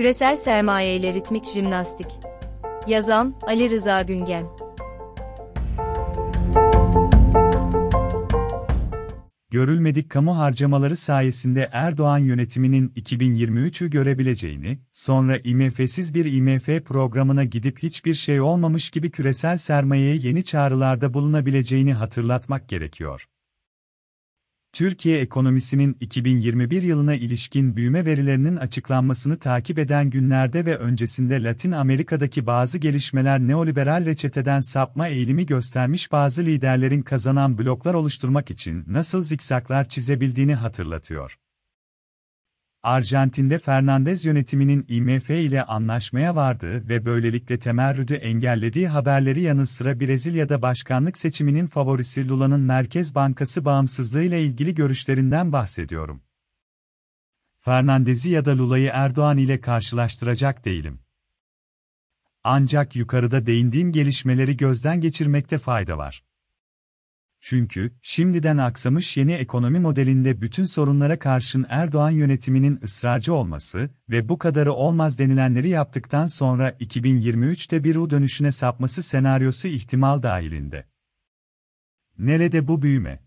Küresel sermaye ile ritmik jimnastik. Yazan Ali Rıza Güngen. Görülmedik kamu harcamaları sayesinde Erdoğan yönetiminin 2023'ü görebileceğini, sonra IMF'siz bir IMF programına gidip hiçbir şey olmamış gibi küresel sermayeye yeni çağrılarda bulunabileceğini hatırlatmak gerekiyor. Türkiye ekonomisinin 2021 yılına ilişkin büyüme verilerinin açıklanmasını takip eden günlerde ve öncesinde Latin Amerika'daki bazı gelişmeler neoliberal reçeteden sapma eğilimi göstermiş bazı liderlerin kazanan bloklar oluşturmak için nasıl zikzaklar çizebildiğini hatırlatıyor. Arjantin'de Fernandez yönetiminin IMF ile anlaşmaya vardığı ve böylelikle temerrüdü engellediği haberleri yanı sıra Brezilya'da başkanlık seçiminin favorisi Lula'nın Merkez Bankası bağımsızlığı ile ilgili görüşlerinden bahsediyorum. Fernandez'i ya da Lula'yı Erdoğan ile karşılaştıracak değilim. Ancak yukarıda değindiğim gelişmeleri gözden geçirmekte fayda var. Çünkü, şimdiden aksamış yeni ekonomi modelinde bütün sorunlara karşın Erdoğan yönetiminin ısrarcı olması ve bu kadarı olmaz denilenleri yaptıktan sonra 2023'te bir U dönüşüne sapması senaryosu ihtimal dahilinde. Nerede bu büyüme?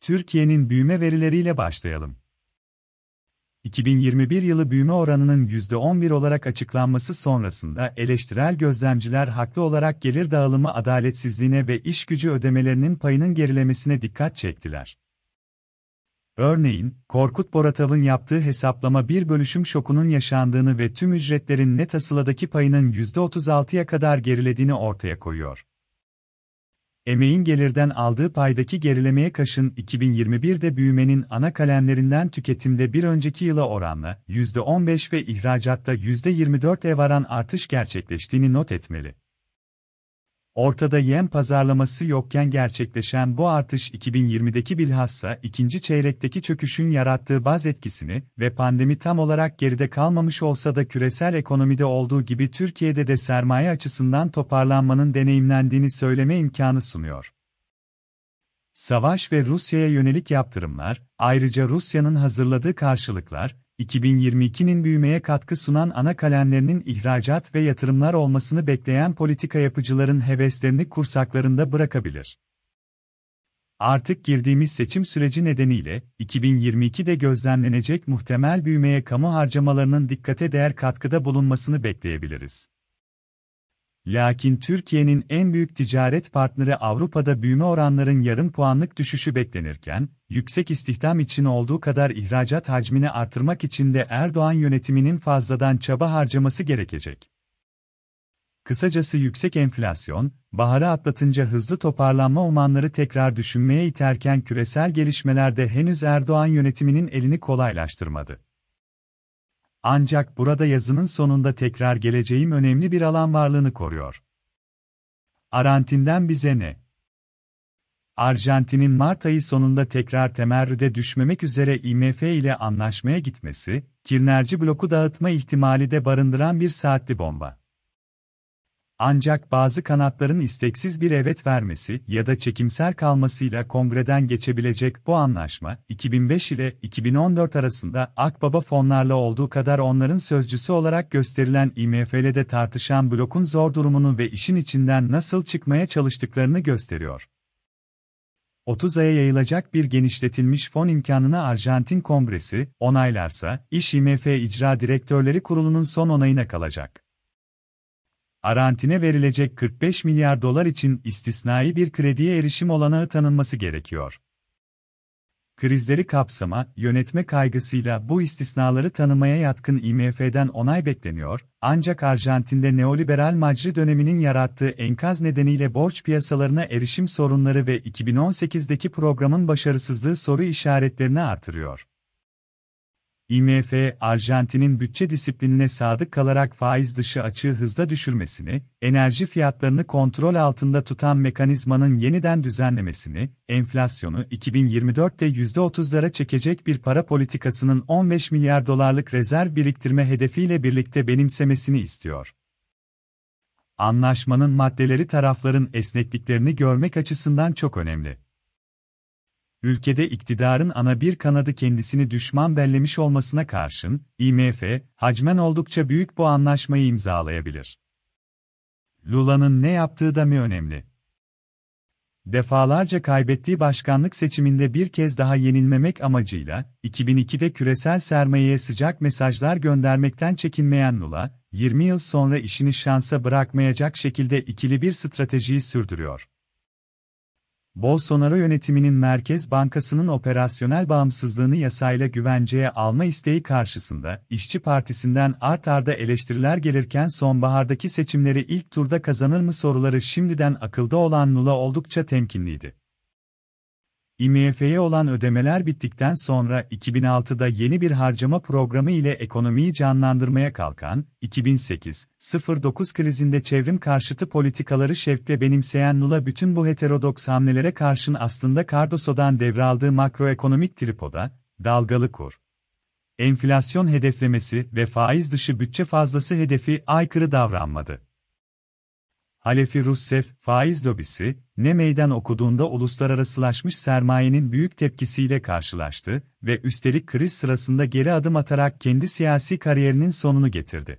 Türkiye'nin büyüme verileriyle başlayalım. 2021 yılı büyüme oranının %11 olarak açıklanması sonrasında eleştirel gözlemciler haklı olarak gelir dağılımı adaletsizliğine ve iş gücü ödemelerinin payının gerilemesine dikkat çektiler. Örneğin, Korkut Boratav'ın yaptığı hesaplama bir bölüşüm şokunun yaşandığını ve tüm ücretlerin net asıladaki payının %36'ya kadar gerilediğini ortaya koyuyor emeğin gelirden aldığı paydaki gerilemeye kaşın 2021'de büyümenin ana kalemlerinden tüketimde bir önceki yıla oranla %15 ve ihracatta %24'e varan artış gerçekleştiğini not etmeli. Ortada yem pazarlaması yokken gerçekleşen bu artış 2020'deki bilhassa ikinci çeyrekteki çöküşün yarattığı baz etkisini ve pandemi tam olarak geride kalmamış olsa da küresel ekonomide olduğu gibi Türkiye'de de sermaye açısından toparlanmanın deneyimlendiğini söyleme imkanı sunuyor. Savaş ve Rusya'ya yönelik yaptırımlar, ayrıca Rusya'nın hazırladığı karşılıklar, 2022'nin büyümeye katkı sunan ana kalemlerinin ihracat ve yatırımlar olmasını bekleyen politika yapıcıların heveslerini kursaklarında bırakabilir. Artık girdiğimiz seçim süreci nedeniyle 2022'de gözlemlenecek muhtemel büyümeye kamu harcamalarının dikkate değer katkıda bulunmasını bekleyebiliriz. Lakin Türkiye'nin en büyük ticaret partneri Avrupa'da büyüme oranların yarım puanlık düşüşü beklenirken, yüksek istihdam için olduğu kadar ihracat hacmini artırmak için de Erdoğan yönetiminin fazladan çaba harcaması gerekecek. Kısacası yüksek enflasyon, baharı atlatınca hızlı toparlanma umanları tekrar düşünmeye iterken küresel gelişmelerde henüz Erdoğan yönetiminin elini kolaylaştırmadı. Ancak burada yazının sonunda tekrar geleceğim önemli bir alan varlığını koruyor. Arjantin'den bize ne? Arjantin'in Mart ayı sonunda tekrar temerrüde düşmemek üzere IMF ile anlaşmaya gitmesi, Kirnerci bloku dağıtma ihtimali de barındıran bir saatli bomba. Ancak bazı kanatların isteksiz bir evet vermesi ya da çekimser kalmasıyla kongreden geçebilecek bu anlaşma, 2005 ile 2014 arasında Akbaba fonlarla olduğu kadar onların sözcüsü olarak gösterilen IMF'le tartışan blokun zor durumunu ve işin içinden nasıl çıkmaya çalıştıklarını gösteriyor. 30 aya yayılacak bir genişletilmiş fon imkanını Arjantin Kongresi, onaylarsa, iş IMF İcra Direktörleri Kurulu'nun son onayına kalacak. Arantine verilecek 45 milyar dolar için istisnai bir krediye erişim olanağı tanınması gerekiyor. Krizleri kapsama, yönetme kaygısıyla bu istisnaları tanımaya yatkın IMF'den onay bekleniyor, ancak Arjantin'de neoliberal macri döneminin yarattığı enkaz nedeniyle borç piyasalarına erişim sorunları ve 2018'deki programın başarısızlığı soru işaretlerini artırıyor. IMF, Arjantin'in bütçe disiplinine sadık kalarak faiz dışı açığı hızla düşürmesini, enerji fiyatlarını kontrol altında tutan mekanizmanın yeniden düzenlemesini, enflasyonu 2024'te %30'lara çekecek bir para politikasının 15 milyar dolarlık rezerv biriktirme hedefiyle birlikte benimsemesini istiyor. Anlaşmanın maddeleri tarafların esnekliklerini görmek açısından çok önemli. Ülkede iktidarın ana bir kanadı kendisini düşman bellemiş olmasına karşın, IMF, hacmen oldukça büyük bu anlaşmayı imzalayabilir. Lula'nın ne yaptığı da mı önemli? Defalarca kaybettiği başkanlık seçiminde bir kez daha yenilmemek amacıyla, 2002'de küresel sermayeye sıcak mesajlar göndermekten çekinmeyen Lula, 20 yıl sonra işini şansa bırakmayacak şekilde ikili bir stratejiyi sürdürüyor. Bolsonaro yönetiminin Merkez Bankası'nın operasyonel bağımsızlığını yasayla güvenceye alma isteği karşısında, İşçi Partisi'nden art arda eleştiriler gelirken sonbahardaki seçimleri ilk turda kazanır mı soruları şimdiden akılda olan Lula oldukça temkinliydi. IMF'ye olan ödemeler bittikten sonra 2006'da yeni bir harcama programı ile ekonomiyi canlandırmaya kalkan, 2008-09 krizinde çevrim karşıtı politikaları şevkle benimseyen Lula bütün bu heterodoks hamlelere karşın aslında Cardoso'dan devraldığı makroekonomik tripoda, dalgalı kur, enflasyon hedeflemesi ve faiz dışı bütçe fazlası hedefi aykırı davranmadı. Halefi Rousseff, faiz lobisi, ne meydan okuduğunda uluslararasılaşmış sermayenin büyük tepkisiyle karşılaştı ve üstelik kriz sırasında geri adım atarak kendi siyasi kariyerinin sonunu getirdi.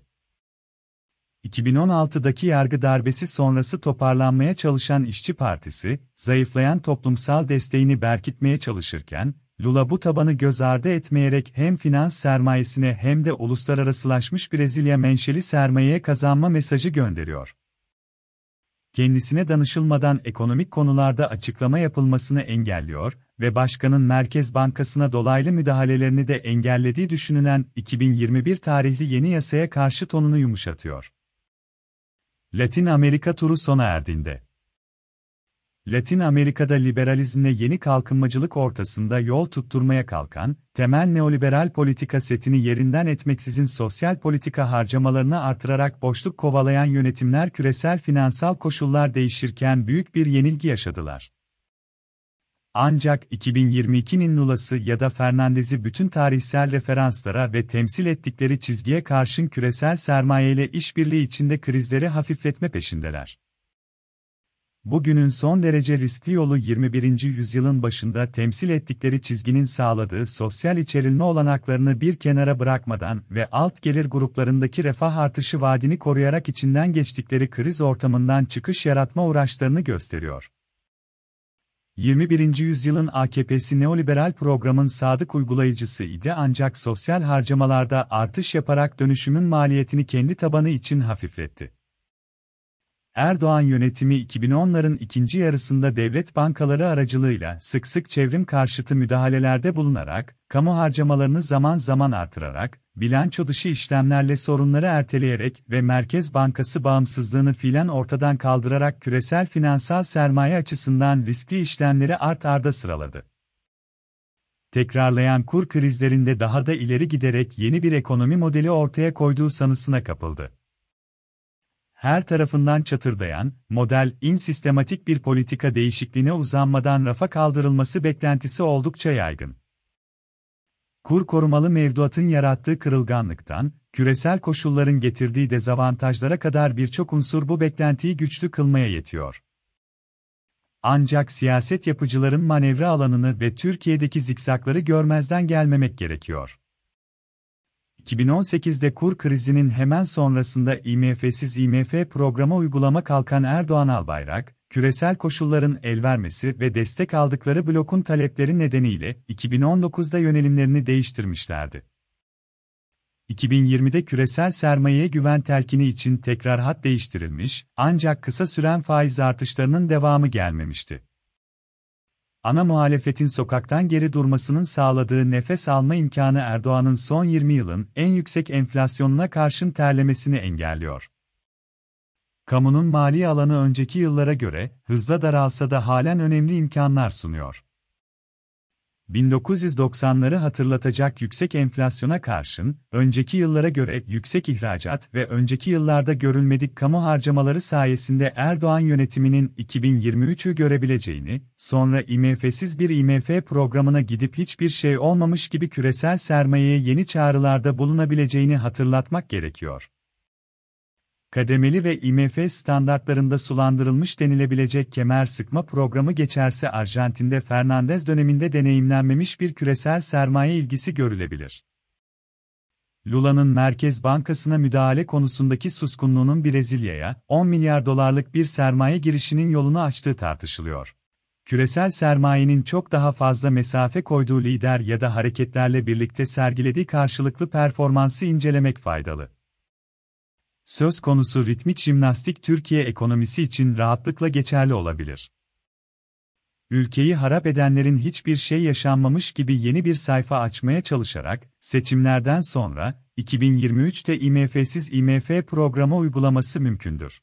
2016'daki yargı darbesi sonrası toparlanmaya çalışan İşçi Partisi, zayıflayan toplumsal desteğini berkitmeye çalışırken, Lula bu tabanı göz ardı etmeyerek hem finans sermayesine hem de uluslararasılaşmış Brezilya menşeli sermayeye kazanma mesajı gönderiyor kendisine danışılmadan ekonomik konularda açıklama yapılmasını engelliyor ve başkanın Merkez Bankası'na dolaylı müdahalelerini de engellediği düşünülen 2021 tarihli yeni yasaya karşı tonunu yumuşatıyor. Latin Amerika turu sona erdiğinde Latin Amerika'da liberalizmle yeni kalkınmacılık ortasında yol tutturmaya kalkan, temel neoliberal politika setini yerinden etmeksizin sosyal politika harcamalarını artırarak boşluk kovalayan yönetimler küresel finansal koşullar değişirken büyük bir yenilgi yaşadılar. Ancak 2022'nin Lula'sı ya da Fernandez'i bütün tarihsel referanslara ve temsil ettikleri çizgiye karşın küresel sermayeyle işbirliği içinde krizleri hafifletme peşindeler. Bugünün son derece riskli yolu 21. yüzyılın başında temsil ettikleri çizginin sağladığı sosyal içerilme olanaklarını bir kenara bırakmadan ve alt gelir gruplarındaki refah artışı vaadini koruyarak içinden geçtikleri kriz ortamından çıkış yaratma uğraşlarını gösteriyor. 21. yüzyılın AKP'si neoliberal programın sadık uygulayıcısıydı ancak sosyal harcamalarda artış yaparak dönüşümün maliyetini kendi tabanı için hafifletti. Erdoğan yönetimi 2010'ların ikinci yarısında devlet bankaları aracılığıyla sık sık çevrim karşıtı müdahalelerde bulunarak, kamu harcamalarını zaman zaman artırarak, bilanço dışı işlemlerle sorunları erteleyerek ve Merkez Bankası bağımsızlığını filan ortadan kaldırarak küresel finansal sermaye açısından riskli işlemleri art arda sıraladı. Tekrarlayan kur krizlerinde daha da ileri giderek yeni bir ekonomi modeli ortaya koyduğu sanısına kapıldı her tarafından çatırdayan, model, in sistematik bir politika değişikliğine uzanmadan rafa kaldırılması beklentisi oldukça yaygın. Kur korumalı mevduatın yarattığı kırılganlıktan, küresel koşulların getirdiği dezavantajlara kadar birçok unsur bu beklentiyi güçlü kılmaya yetiyor. Ancak siyaset yapıcıların manevra alanını ve Türkiye'deki zikzakları görmezden gelmemek gerekiyor. 2018'de kur krizinin hemen sonrasında IMF'siz IMF programa uygulama kalkan Erdoğan Albayrak, küresel koşulların el vermesi ve destek aldıkları blokun talepleri nedeniyle 2019'da yönelimlerini değiştirmişlerdi. 2020'de küresel sermayeye güven telkini için tekrar hat değiştirilmiş, ancak kısa süren faiz artışlarının devamı gelmemişti ana muhalefetin sokaktan geri durmasının sağladığı nefes alma imkanı Erdoğan'ın son 20 yılın en yüksek enflasyonuna karşın terlemesini engelliyor. Kamunun mali alanı önceki yıllara göre hızla daralsa da halen önemli imkanlar sunuyor. 1990'ları hatırlatacak yüksek enflasyona karşın, önceki yıllara göre yüksek ihracat ve önceki yıllarda görülmedik kamu harcamaları sayesinde Erdoğan yönetiminin 2023'ü görebileceğini, sonra IMF'siz bir IMF programına gidip hiçbir şey olmamış gibi küresel sermayeye yeni çağrılarda bulunabileceğini hatırlatmak gerekiyor. Kademeli ve IMF standartlarında sulandırılmış denilebilecek kemer sıkma programı geçerse Arjantin'de Fernandez döneminde deneyimlenmemiş bir küresel sermaye ilgisi görülebilir. Lula'nın Merkez Bankası'na müdahale konusundaki suskunluğunun Brezilya'ya 10 milyar dolarlık bir sermaye girişinin yolunu açtığı tartışılıyor. Küresel sermayenin çok daha fazla mesafe koyduğu lider ya da hareketlerle birlikte sergilediği karşılıklı performansı incelemek faydalı. Söz konusu ritmik jimnastik Türkiye ekonomisi için rahatlıkla geçerli olabilir. Ülkeyi harap edenlerin hiçbir şey yaşanmamış gibi yeni bir sayfa açmaya çalışarak, seçimlerden sonra, 2023'te IMF'siz IMF programı uygulaması mümkündür.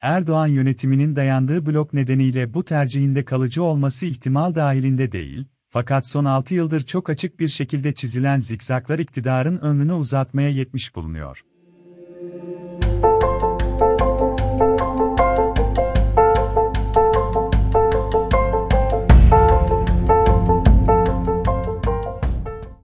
Erdoğan yönetiminin dayandığı blok nedeniyle bu tercihinde kalıcı olması ihtimal dahilinde değil, fakat son 6 yıldır çok açık bir şekilde çizilen zikzaklar iktidarın ömrünü uzatmaya yetmiş bulunuyor.